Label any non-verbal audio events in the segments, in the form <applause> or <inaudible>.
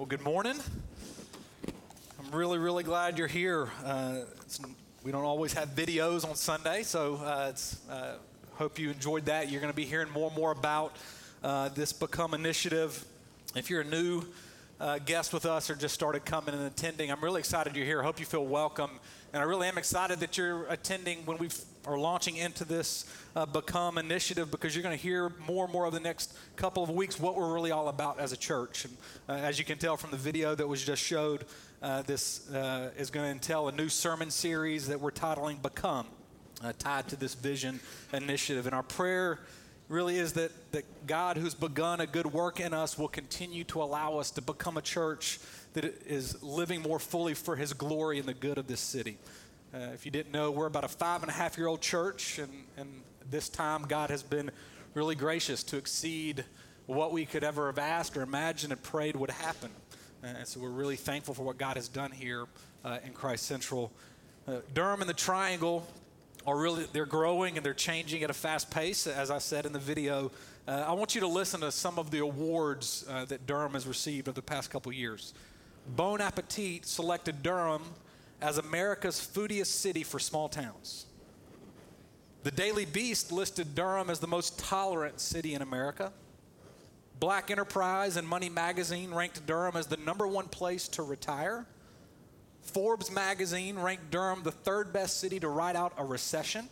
Well, good morning. I'm really, really glad you're here. Uh, we don't always have videos on Sunday, so uh, uh, hope you enjoyed that. You're going to be hearing more and more about uh, this Become initiative. If you're a new uh, guest with us or just started coming and attending, I'm really excited you're here. I hope you feel welcome. And I really am excited that you're attending when we are launching into this uh, Become initiative because you're going to hear more and more of the next couple of weeks what we're really all about as a church. And uh, as you can tell from the video that was just showed, uh, this uh, is going to entail a new sermon series that we're titling Become, uh, tied to this vision initiative. And our prayer really is that, that God, who's begun a good work in us, will continue to allow us to become a church that is living more fully for His glory and the good of this city. Uh, if you didn't know, we're about a five and a half year old church, and, and this time God has been really gracious to exceed what we could ever have asked or imagined and prayed would happen. And so we're really thankful for what God has done here uh, in Christ Central. Uh, Durham and the Triangle are really, they're growing and they're changing at a fast pace, as I said in the video. Uh, I want you to listen to some of the awards uh, that Durham has received over the past couple years. Bon Appetit selected Durham as America's foodiest city for small towns. The Daily Beast listed Durham as the most tolerant city in America. Black Enterprise and Money Magazine ranked Durham as the number one place to retire. Forbes magazine ranked Durham the third best city to ride out a recession.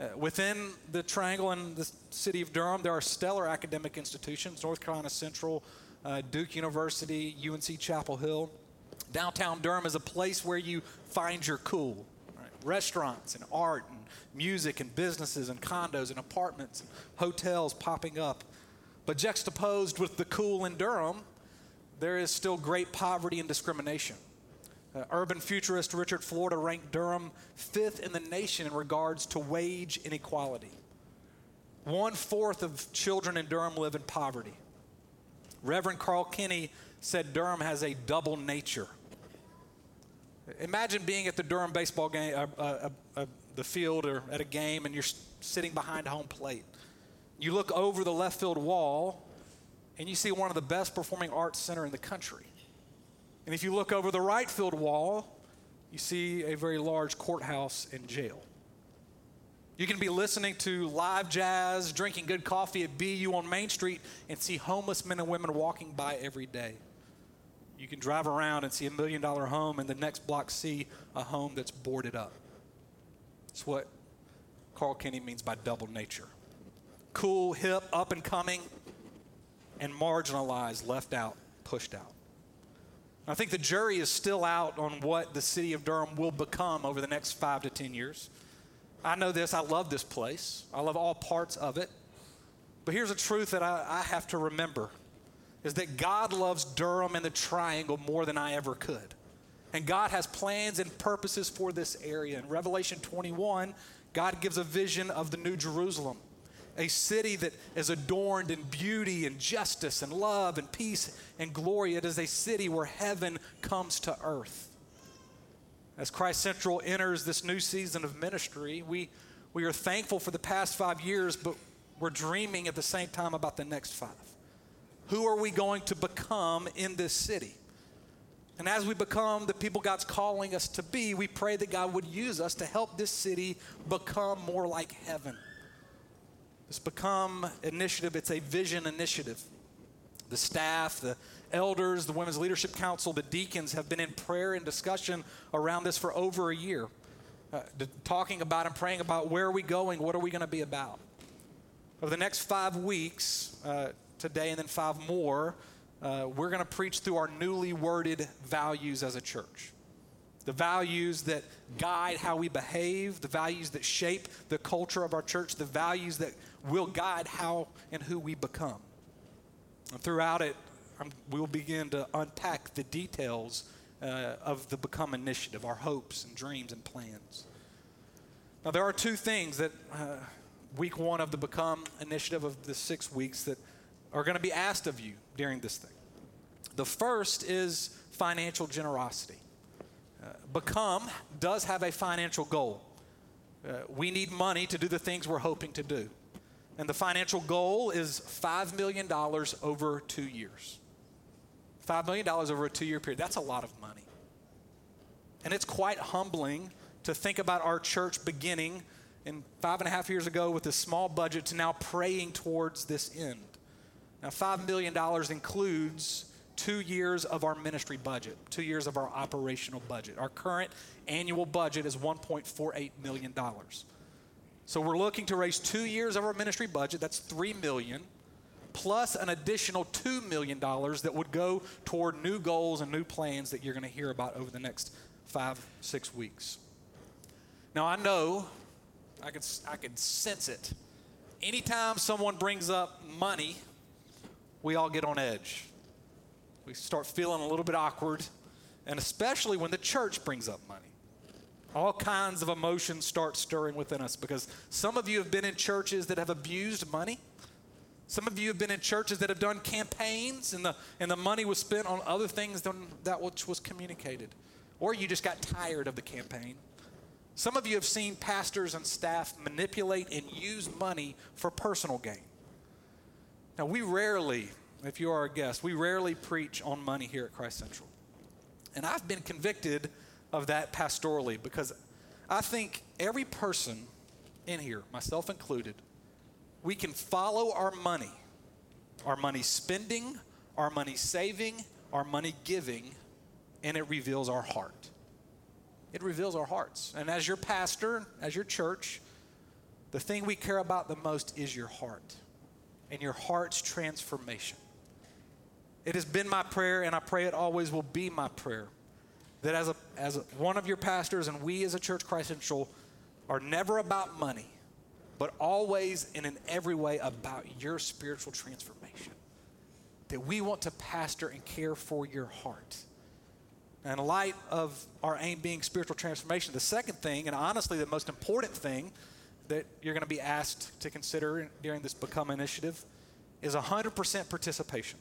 Uh, within the triangle and the city of Durham, there are stellar academic institutions North Carolina Central, uh, Duke University, UNC Chapel Hill. Downtown Durham is a place where you find your cool. Right? Restaurants and art and music and businesses and condos and apartments and hotels popping up. But juxtaposed with the cool in Durham, there is still great poverty and discrimination. Uh, urban futurist Richard Florida ranked Durham fifth in the nation in regards to wage inequality. One fourth of children in Durham live in poverty. Reverend Carl Kenney said Durham has a double nature. Imagine being at the Durham baseball game, uh, uh, uh, the field, or at a game, and you're sitting behind home plate. You look over the left field wall, and you see one of the best performing arts center in the country. And if you look over the right field wall, you see a very large courthouse and jail. You can be listening to live jazz, drinking good coffee at Beyu on Main Street, and see homeless men and women walking by every day. You can drive around and see a million dollar home, and the next block see a home that's boarded up. That's what Carl Kenney means by double nature cool, hip, up and coming, and marginalized, left out, pushed out. I think the jury is still out on what the city of Durham will become over the next five to 10 years. I know this, I love this place, I love all parts of it. But here's a truth that I, I have to remember is that God loves Durham and the triangle more than I ever could. And God has plans and purposes for this area. In Revelation 21, God gives a vision of the New Jerusalem, a city that is adorned in beauty and justice and love and peace and glory. It is a city where heaven comes to earth. As Christ Central enters this new season of ministry, we, we are thankful for the past five years, but we're dreaming at the same time about the next five. Who are we going to become in this city? And as we become the people God's calling us to be, we pray that God would use us to help this city become more like heaven. This Become initiative, it's a vision initiative. The staff, the elders, the Women's Leadership Council, the deacons have been in prayer and discussion around this for over a year, uh, talking about and praying about where are we going, what are we going to be about. Over the next five weeks, uh, today and then five more, uh, we're going to preach through our newly worded values as a church. The values that guide how we behave, the values that shape the culture of our church, the values that will guide how and who we become. And throughout it, I'm, we'll begin to unpack the details uh, of the Become Initiative, our hopes and dreams and plans. Now, there are two things that uh, week one of the Become Initiative of the six weeks that are going to be asked of you during this thing. The first is financial generosity. Uh, Become does have a financial goal. Uh, we need money to do the things we're hoping to do. And the financial goal is $5 million over two years. $5 million over a two year period, that's a lot of money. And it's quite humbling to think about our church beginning in five and a half years ago with a small budget to now praying towards this end. Now, $5 million includes two years of our ministry budget, two years of our operational budget. Our current annual budget is $1.48 million. So we're looking to raise two years of our ministry budget, that's 3 million, plus an additional $2 million that would go toward new goals and new plans that you're going to hear about over the next five, six weeks. Now, I know, I can, I can sense it. Anytime someone brings up money, we all get on edge. We start feeling a little bit awkward, and especially when the church brings up money. All kinds of emotions start stirring within us because some of you have been in churches that have abused money. Some of you have been in churches that have done campaigns and the, and the money was spent on other things than that which was communicated. Or you just got tired of the campaign. Some of you have seen pastors and staff manipulate and use money for personal gain. Now, we rarely, if you are a guest, we rarely preach on money here at Christ Central. And I've been convicted of that pastorally because I think every person in here, myself included, we can follow our money, our money spending, our money saving, our money giving, and it reveals our heart. It reveals our hearts. And as your pastor, as your church, the thing we care about the most is your heart and your heart's transformation. It has been my prayer, and I pray it always will be my prayer, that as, a, as a, one of your pastors and we as a church, Christ Central, are never about money, but always and in every way about your spiritual transformation. That we want to pastor and care for your heart. In light of our aim being spiritual transformation, the second thing, and honestly the most important thing that you're going to be asked to consider during this Become initiative is 100% participation.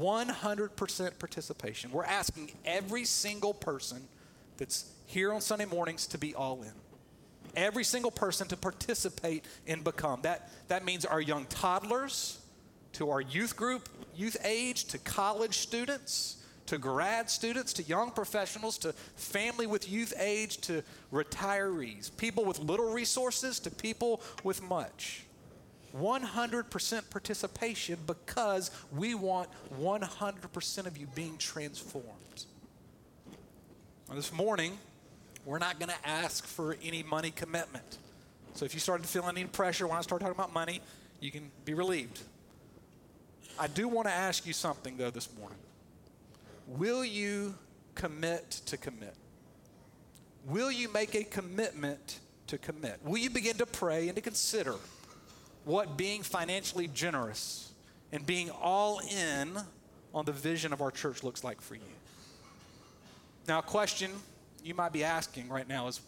100% participation. We're asking every single person that's here on Sunday mornings to be all in. Every single person to participate and Become. That, that means our young toddlers, to our youth group, youth age, to college students, to grad students, to young professionals, to family with youth age, to retirees, people with little resources, to people with much. 100% participation because we want 100% of you being transformed. Now, this morning, we're not going to ask for any money commitment. So if you started feeling any pressure when I start talking about money, you can be relieved. I do want to ask you something, though, this morning. Will you commit to commit? Will you make a commitment to commit? Will you begin to pray and to consider what being financially generous and being all in on the vision of our church looks like for you? Now, a question you might be asking right now is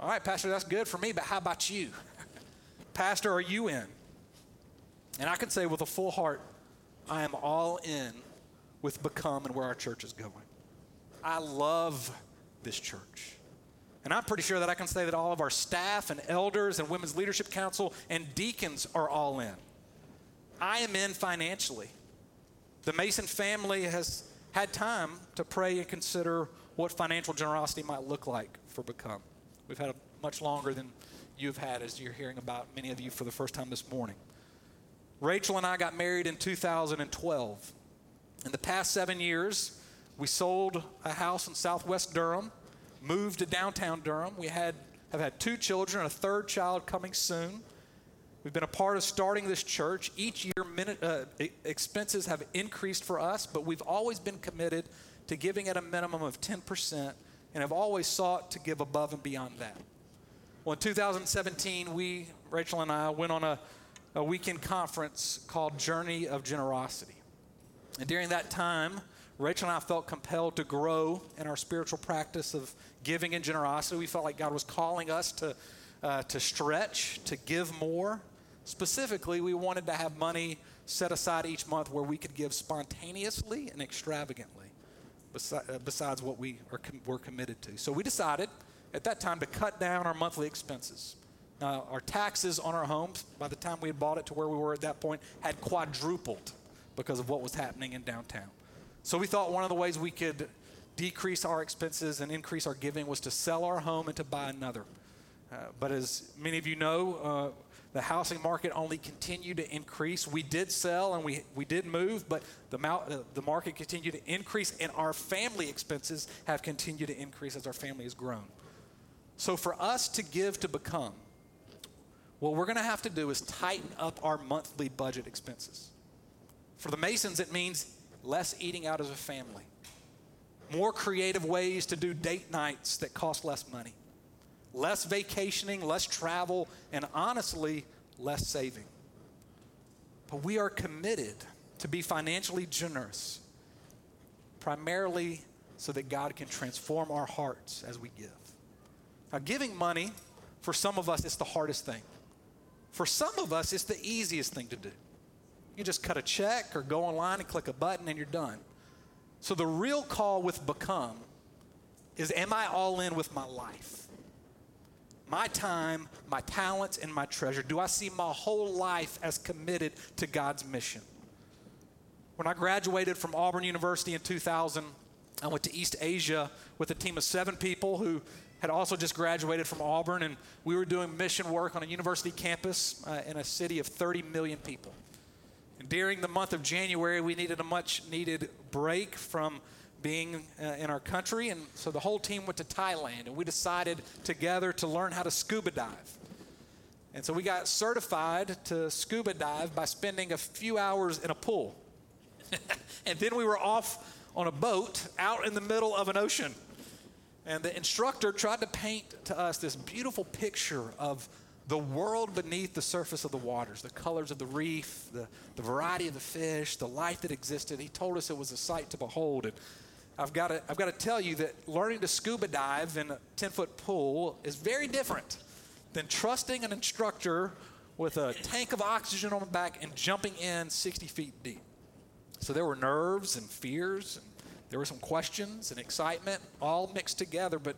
all right, Pastor, that's good for me, but how about you? <laughs> Pastor, are you in? And I can say with a full heart, I am all in with Become and where our church is going. I love this church. And I'm pretty sure that I can say that all of our staff and elders and Women's Leadership Council and deacons are all in. I am in financially. The Mason family has had time to pray and consider what financial generosity might look like for Become. We've had a much longer than you've had as you're hearing about many of you for the first time this morning. Rachel and I got married in 2012. In the past seven years, we sold a house in southwest Durham, moved to downtown Durham. We had, have had two children, a third child coming soon. We've been a part of starting this church. Each year, minute, uh, expenses have increased for us, but we've always been committed to giving at a minimum of 10% and have always sought to give above and beyond that. Well, in 2017, we, Rachel and I, went on a, a weekend conference called Journey of Generosity. And during that time, Rachel and I felt compelled to grow in our spiritual practice of giving and generosity. We felt like God was calling us to, uh, to stretch, to give more. Specifically, we wanted to have money set aside each month where we could give spontaneously and extravagantly, uh, besides what we are com- were committed to. So we decided at that time to cut down our monthly expenses. Uh, our taxes on our homes, by the time we had bought it to where we were at that point, had quadrupled because of what was happening in downtown. So we thought one of the ways we could decrease our expenses and increase our giving was to sell our home and to buy another. Uh, but as many of you know, uh, the housing market only continued to increase. We did sell and we, we did move, but the, uh, the market continued to increase, and our family expenses have continued to increase as our family has grown. So, for us to give to become, what we're going to have to do is tighten up our monthly budget expenses. For the Masons, it means less eating out as a family, more creative ways to do date nights that cost less money less vacationing, less travel, and honestly, less saving. But we are committed to be financially generous, primarily so that God can transform our hearts as we give. Now, giving money, for some of us, it's the hardest thing. For some of us, it's the easiest thing to do. You just cut a check or go online and click a button and you're done. So, the real call with Become is Am I all in with my life? my time, my talents, and my treasure? Do I see my whole life as committed to God's mission? When I graduated from Auburn University in 2000, I went to East Asia with a team of seven people who had also just graduated from Auburn, and we were doing mission work on a university campus uh, in a city of 30 million people. During the month of January, we needed a much needed break from being uh, in our country. And so the whole team went to Thailand and we decided together to learn how to scuba dive. And so we got certified to scuba dive by spending a few hours in a pool. <laughs> and then we were off on a boat out in the middle of an ocean. And the instructor tried to paint to us this beautiful picture of the world beneath the surface of the waters, the colors of the reef, the, the variety of the fish, the life that existed. He told us it was a sight to behold. And I've got to, I've got to tell you that learning to scuba dive in a 10 foot pool is very different than trusting an instructor with a tank of oxygen on the back and jumping in 60 feet deep. So there were nerves and fears, and there were some questions and excitement all mixed together. But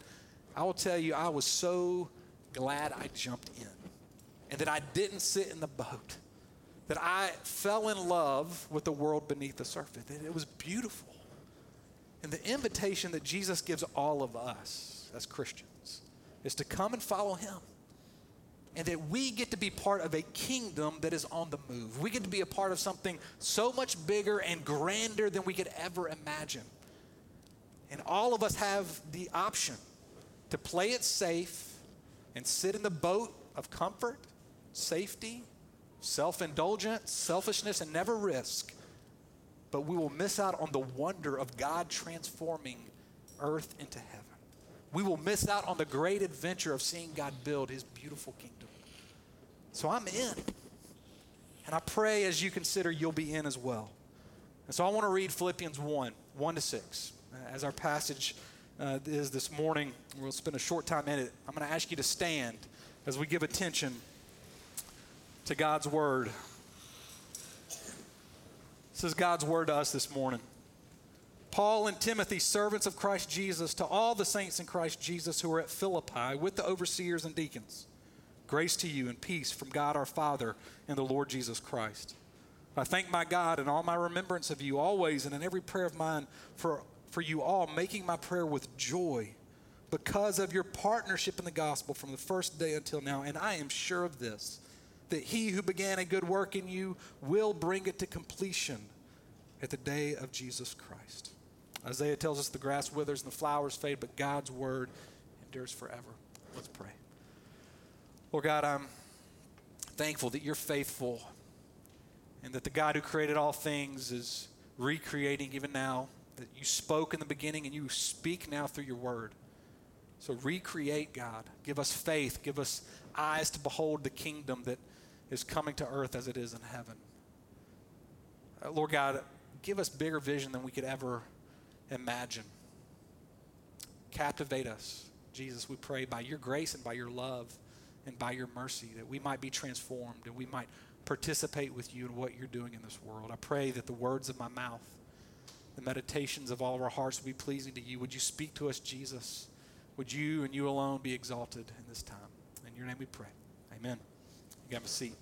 I will tell you, I was so glad I jumped in and that I didn't sit in the boat, that I fell in love with the world beneath the surface. It was beautiful. And the invitation that Jesus gives all of us as Christians is to come and follow him. And that we get to be part of a kingdom that is on the move. We get to be a part of something so much bigger and grander than we could ever imagine. And all of us have the option to play it safe and sit in the boat of comfort, safety, self indulgence, selfishness, and never risk but we will miss out on the wonder of God transforming earth into heaven. We will miss out on the great adventure of seeing God build his beautiful kingdom. So I'm in. And I pray as you consider you'll be in as well. And so I want to read Philippians 1 1 to 6. As our passage uh, is this morning, we'll spend a short time in it. I'm going to ask you to stand as we give attention to God's word. This is God's word to us this morning. Paul and Timothy, servants of Christ Jesus, to all the saints in Christ Jesus who are at Philippi with the overseers and deacons. Grace to you and peace from God our Father and the Lord Jesus Christ. I thank my God in all my remembrance of you always and in every prayer of mine for, for you all, making my prayer with joy because of your partnership in the gospel from the first day until now. And I am sure of this that he who began a good work in you will bring it to completion at the day of Jesus Christ. Isaiah tells us the grass withers and the flowers fade, but God's word endures forever. Let's pray. Lord God, I'm thankful that you're faithful and that the God who created all things is recreating even now, that you spoke in the beginning and you speak now through your word. So recreate, God. Give us faith. Give us eyes to behold the kingdom that is coming to earth as it is in heaven. Uh, Lord God, give us bigger vision than we could ever imagine. Captivate us, Jesus, we pray, by your grace and by your love and by your mercy, that we might be transformed and we might participate with you in what you're doing in this world. I pray that the words of my mouth, the meditations of all of our hearts will be pleasing to you. Would you speak to us, Jesus? Would you and you alone be exalted in this time? In your name we pray. Amen. You have a seat.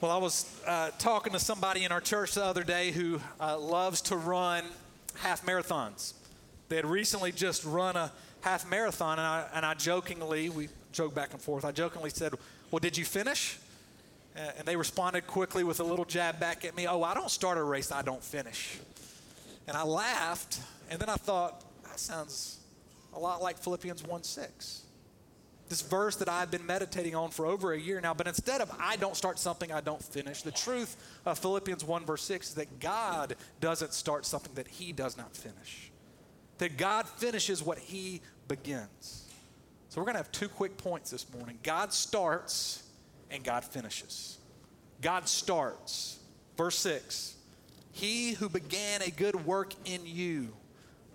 Well, I was uh, talking to somebody in our church the other day who uh, loves to run half marathons. They had recently just run a half marathon, and I, and I jokingly, we joked back and forth, I jokingly said, Well, did you finish? And they responded quickly with a little jab back at me, Oh, I don't start a race, I don't finish. And I laughed, and then I thought, That sounds a lot like Philippians 1 6 this verse that I've been meditating on for over a year now. But instead of I don't start something I don't finish, the truth of Philippians 1, verse 6 is that God doesn't start something that he does not finish. That God finishes what he begins. So we're going to have two quick points this morning God starts and God finishes. God starts. Verse 6 He who began a good work in you.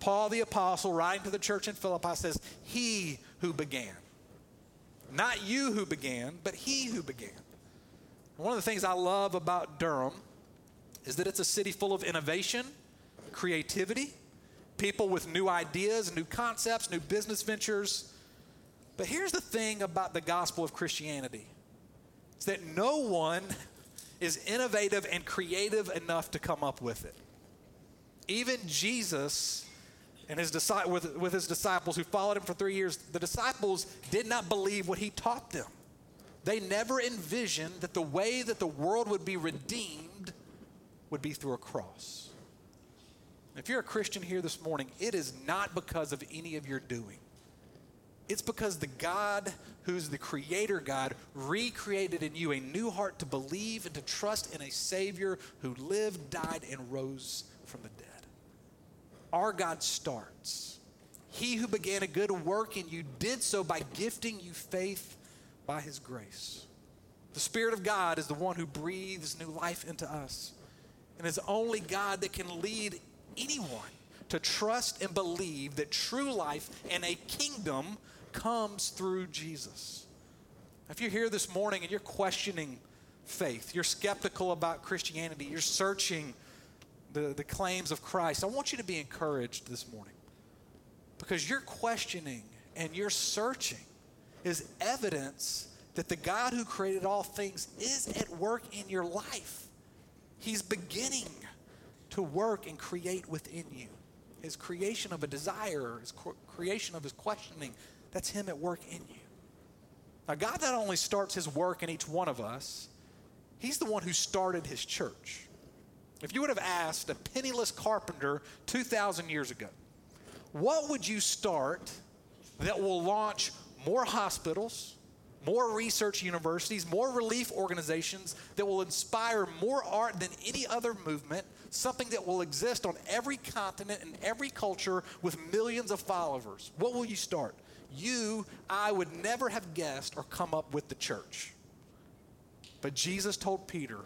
Paul the apostle, writing to the church in Philippi, says, He who began. Not you who began, but he who began. One of the things I love about Durham is that it's a city full of innovation, creativity, people with new ideas, new concepts, new business ventures. But here's the thing about the gospel of Christianity it's that no one <laughs> is innovative and creative enough to come up with it. Even Jesus and his with, with his disciples who followed him for three years, the disciples did not believe what he taught them. They never envisioned that the way that the world would be redeemed would be through a cross. If you're a Christian here this morning, it is not because of any of your doing. It's because the God who's the creator God recreated in you a new heart to believe and to trust in a Savior who lived, died, and rose from the dead our God starts. He who began a good work in you did so by gifting you faith by his grace. The Spirit of God is the one who breathes new life into us. And it's only God that can lead anyone to trust and believe that true life and a kingdom comes through Jesus. If you're here this morning and you're questioning faith, you're skeptical about Christianity, you're searching the, the claims of Christ, I want you to be encouraged this morning because your questioning and your searching is evidence that the God who created all things is at work in your life. He's beginning to work and create within you. His creation of a desire, his creation of his questioning, that's Him at work in you. Now, God not only starts His work in each one of us, He's the one who started His church. If you would have asked a penniless carpenter 2,000 years ago, what would you start that will launch more hospitals, more research universities, more relief organizations, that will inspire more art than any other movement, something that will exist on every continent and every culture with millions of followers? What will you start? You, I would never have guessed or come up with the church. But Jesus told Peter,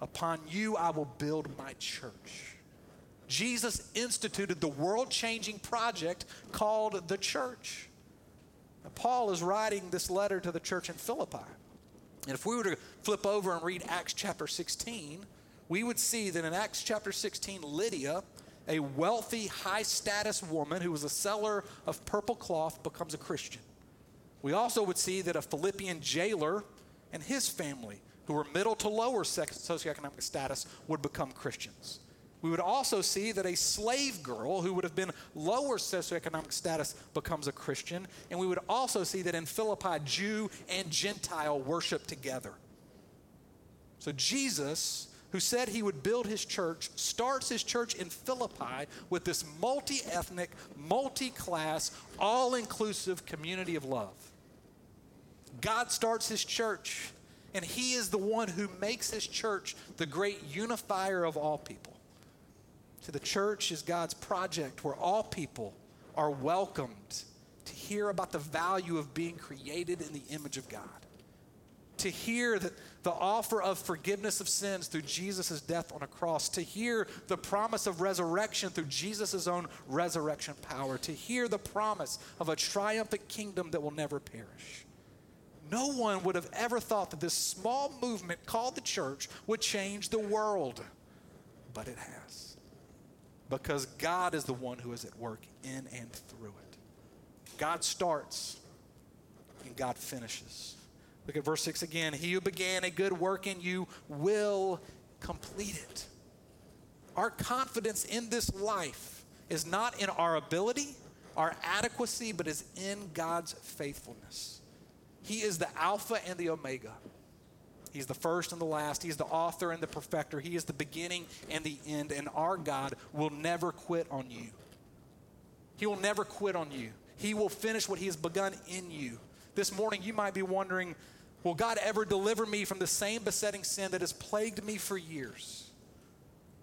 Upon you I will build my church. Jesus instituted the world changing project called the church. Now, Paul is writing this letter to the church in Philippi. And if we were to flip over and read Acts chapter 16, we would see that in Acts chapter 16, Lydia, a wealthy, high status woman who was a seller of purple cloth, becomes a Christian. We also would see that a Philippian jailer and his family who were middle to lower socioeconomic status would become Christians. We would also see that a slave girl who would have been lower socioeconomic status becomes a Christian. And we would also see that in Philippi, Jew and Gentile worship together. So Jesus, who said he would build his church, starts his church in Philippi with this multi ethnic, multi class, all inclusive community of love. God starts his church and he is the one who makes his church the great unifier of all people. To the church is God's project where all people are welcomed to hear about the value of being created in the image of God. To hear that the offer of forgiveness of sins through Jesus' death on a cross, to hear the promise of resurrection through Jesus' own resurrection power, to hear the promise of a triumphant kingdom that will never perish no one would have ever thought that this small movement called the church would change the world. But it has. Because God is the one who is at work in and through it. God starts and God finishes. Look at verse 6 again. He who began a good work in you will complete it. Our confidence in this life is not in our ability, our adequacy, but is in God's faithfulness. He is the Alpha and the Omega. He's the first and the last. He's the author and the perfecter. He is the beginning and the end. And our God will never quit on you. He will never quit on you. He will finish what He has begun in you. This morning, you might be wondering will God ever deliver me from the same besetting sin that has plagued me for years?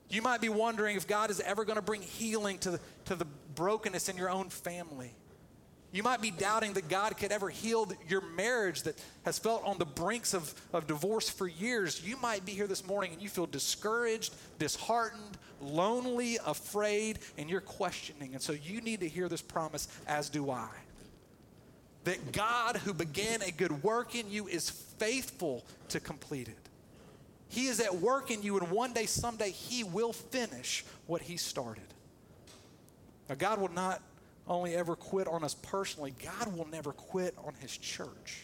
You might be wondering if God is ever going to bring healing to the, to the brokenness in your own family. You might be doubting that God could ever heal your marriage that has felt on the brinks of, of divorce for years. You might be here this morning and you feel discouraged, disheartened, lonely, afraid, and you're questioning. And so you need to hear this promise, as do I. That God, who began a good work in you, is faithful to complete it. He is at work in you, and one day, someday, He will finish what He started. Now, God will not only ever quit on us personally, God will never quit on his church.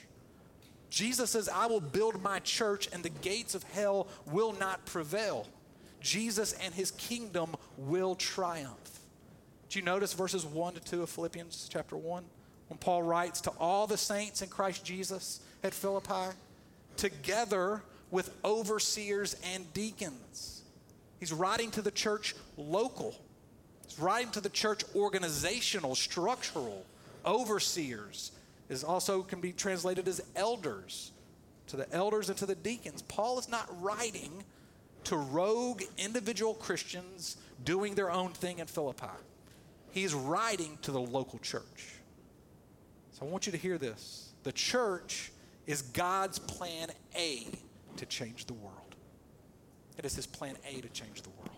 Jesus says, I will build my church and the gates of hell will not prevail. Jesus and his kingdom will triumph. Do you notice verses 1 to 2 of Philippians chapter 1? When Paul writes to all the saints in Christ Jesus at Philippi, together with overseers and deacons. He's writing to the church local writing to the church organizational, structural, overseers is also can be translated as elders, to the elders and to the deacons. Paul is not writing to rogue individual Christians doing their own thing in Philippi. He's writing to the local church. So I want you to hear this. The church is God's plan A to change the world. It is his plan A to change the world.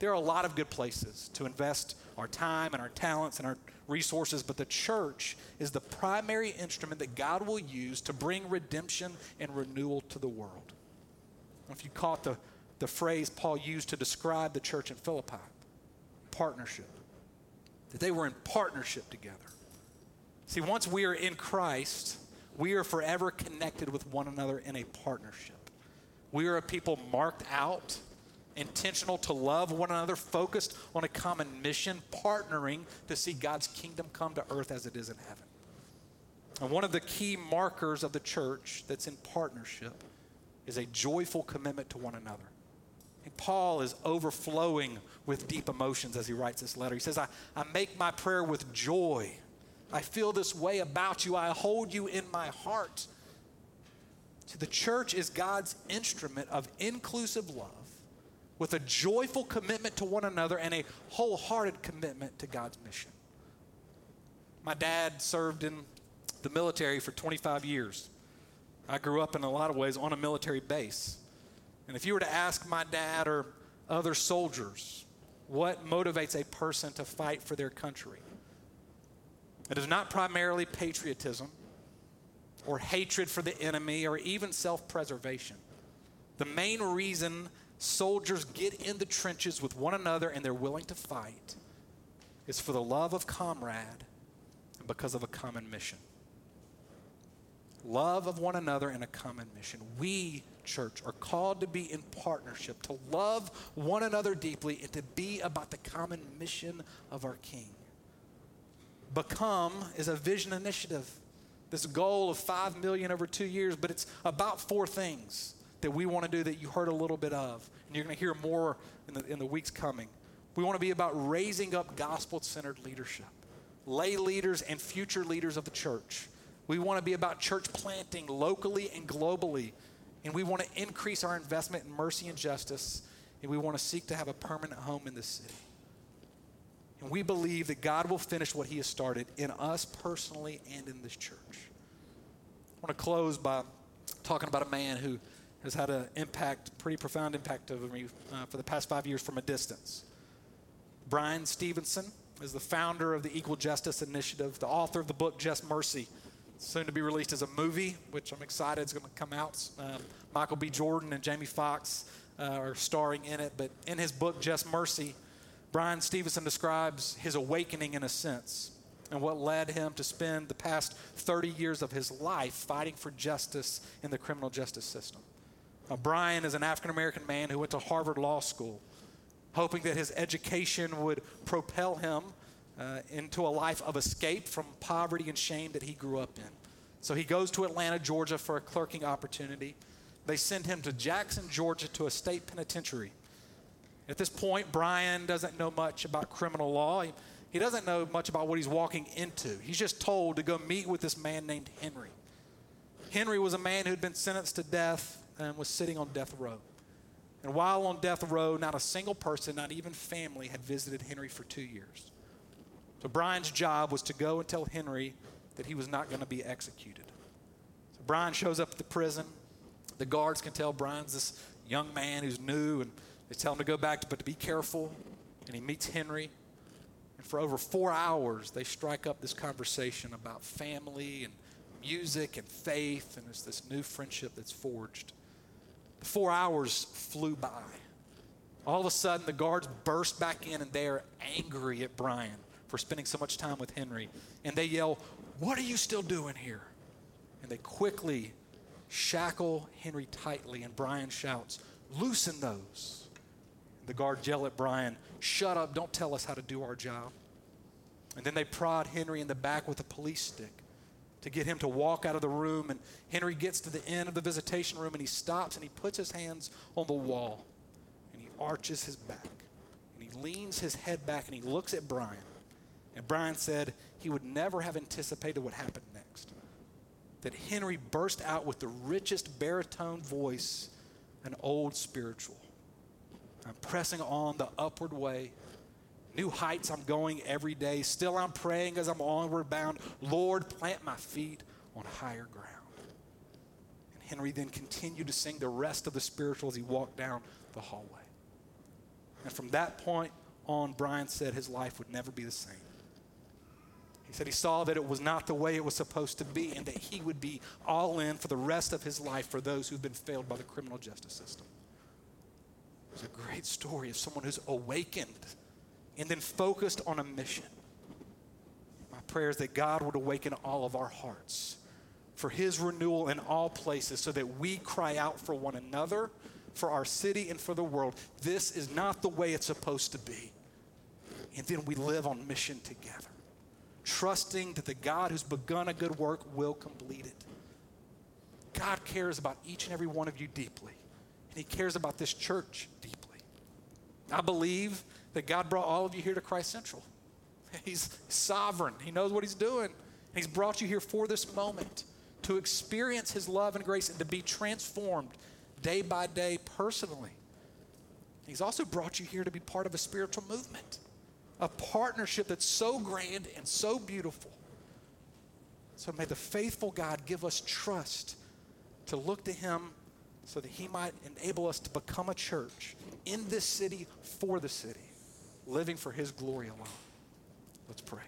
There are a lot of good places to invest our time and our talents and our resources, but the church is the primary instrument that God will use to bring redemption and renewal to the world. If you caught the, the phrase Paul used to describe the church in Philippi partnership, that they were in partnership together. See, once we are in Christ, we are forever connected with one another in a partnership. We are a people marked out intentional to love one another, focused on a common mission, partnering to see God's kingdom come to earth as it is in heaven. And one of the key markers of the church that's in partnership is a joyful commitment to one another. And Paul is overflowing with deep emotions as he writes this letter. He says, I, I make my prayer with joy. I feel this way about you. I hold you in my heart. So the church is God's instrument of inclusive love with a joyful commitment to one another and a wholehearted commitment to God's mission. My dad served in the military for 25 years. I grew up in a lot of ways on a military base. And if you were to ask my dad or other soldiers what motivates a person to fight for their country, it is not primarily patriotism or hatred for the enemy or even self preservation. The main reason soldiers get in the trenches with one another and they're willing to fight is for the love of comrade and because of a common mission. Love of one another and a common mission. We, church, are called to be in partnership, to love one another deeply, and to be about the common mission of our King. Become is a vision initiative. This goal of 5 million over two years, but it's about four things that we want to do that you heard a little bit of. And you're going to hear more in the, in the weeks coming. We want to be about raising up gospel centered leadership, lay leaders and future leaders of the church. We want to be about church planting locally and globally. And we want to increase our investment in mercy and justice. And we want to seek to have a permanent home in this city. And we believe that God will finish what He has started in us personally and in this church. I want to close by talking about a man who has had an impact, pretty profound impact over me uh, for the past five years from a distance. Bryan Stevenson is the founder of the Equal Justice Initiative, the author of the book Just Mercy, soon to be released as a movie, which I'm excited is going to come out. Um, Michael B. Jordan and Jamie Foxx uh, are starring in it, but in his book Just Mercy, Bryan Stevenson describes his awakening in a sense. and what led him to spend the past 30 years of his life fighting for justice in the criminal justice system. Now, Bryan is an African American man who went to Harvard Law School, hoping that his education would propel him uh, into a life of escape from poverty and shame that he grew up in. So he goes to Atlanta, Georgia for a clerking opportunity. They send him to Jackson, Georgia to a state penitentiary. At this point, Bryan doesn't know much about criminal law. He, he doesn't know much about what he's walking into. He's just told to go meet with this man named Henry. Henry was a man who had been sentenced to death and was sitting on death row. And while on death row, not a single person, not even family, had visited Henry for two years. So Bryan's job was to go and tell Henry that he was not going to be executed. So Bryan shows up at the prison. The guards can tell Bryan's this young man who's new, and they tell him to go back, but to be careful. And he meets Henry. And for over four hours, they strike up this conversation about family and music and faith, and it's this new friendship that's forged. Four hours flew by. All of a sudden, the guards burst back in and they are angry at Bryan for spending so much time with Henry. And they yell, What are you still doing here? And they quickly shackle Henry tightly, and Bryan shouts, Loosen those. The guards yell at Bryan, Shut up, don't tell us how to do our job. And then they prod Henry in the back with a police stick to get him to walk out of the room. And Henry gets to the end of the visitation room and he stops and he puts his hands on the wall and he arches his back and he leans his head back and he looks at Bryan. And Bryan said he would never have anticipated what happened next. That Henry burst out with the richest baritone voice, an old spiritual. I'm pressing on the upward way. New heights I'm going every day. Still I'm praying as I'm onward bound. Lord, plant my feet on higher ground. And Henry then continued to sing the rest of the spiritual as he walked down the hallway. And from that point on, Bryan said his life would never be the same. He said he saw that it was not the way it was supposed to be and that he would be all in for the rest of his life for those who've been failed by the criminal justice system. It's a great story of someone who's awakened and then focused on a mission. My prayer is that God would awaken all of our hearts for his renewal in all places so that we cry out for one another, for our city, and for the world. This is not the way it's supposed to be. And then we live on mission together trusting that the God who's begun a good work will complete it. God cares about each and every one of you deeply, and He cares about this church deeply. I believe that God brought all of you here to Christ Central. He's sovereign, He knows what He's doing. He's brought you here for this moment to experience His love and grace and to be transformed day by day personally. He's also brought you here to be part of a spiritual movement a partnership that's so grand and so beautiful. So may the faithful God give us trust to look to Him so that He might enable us to become a church in this city for the city, living for His glory alone. Let's pray.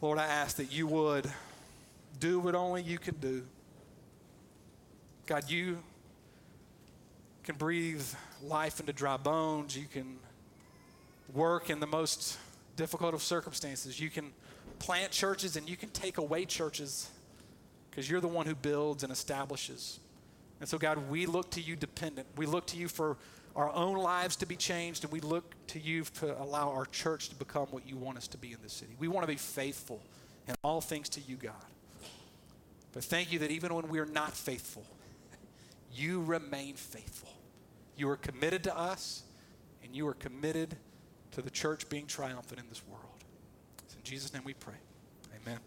Lord, I ask that you would do what only you can do. God, you can breathe life into dry bones. You can work in the most difficult of circumstances. You can plant churches and you can take away churches because you're the one who builds and establishes. And so, God, we look to you dependent. We look to you for our own lives to be changed, and we look to you to allow our church to become what you want us to be in this city. We want to be faithful in all things to you, God. But thank you that even when we are not faithful, you remain faithful. You are committed to us, and you are committed to the church being triumphant in this world. It's in Jesus' name we pray. Amen.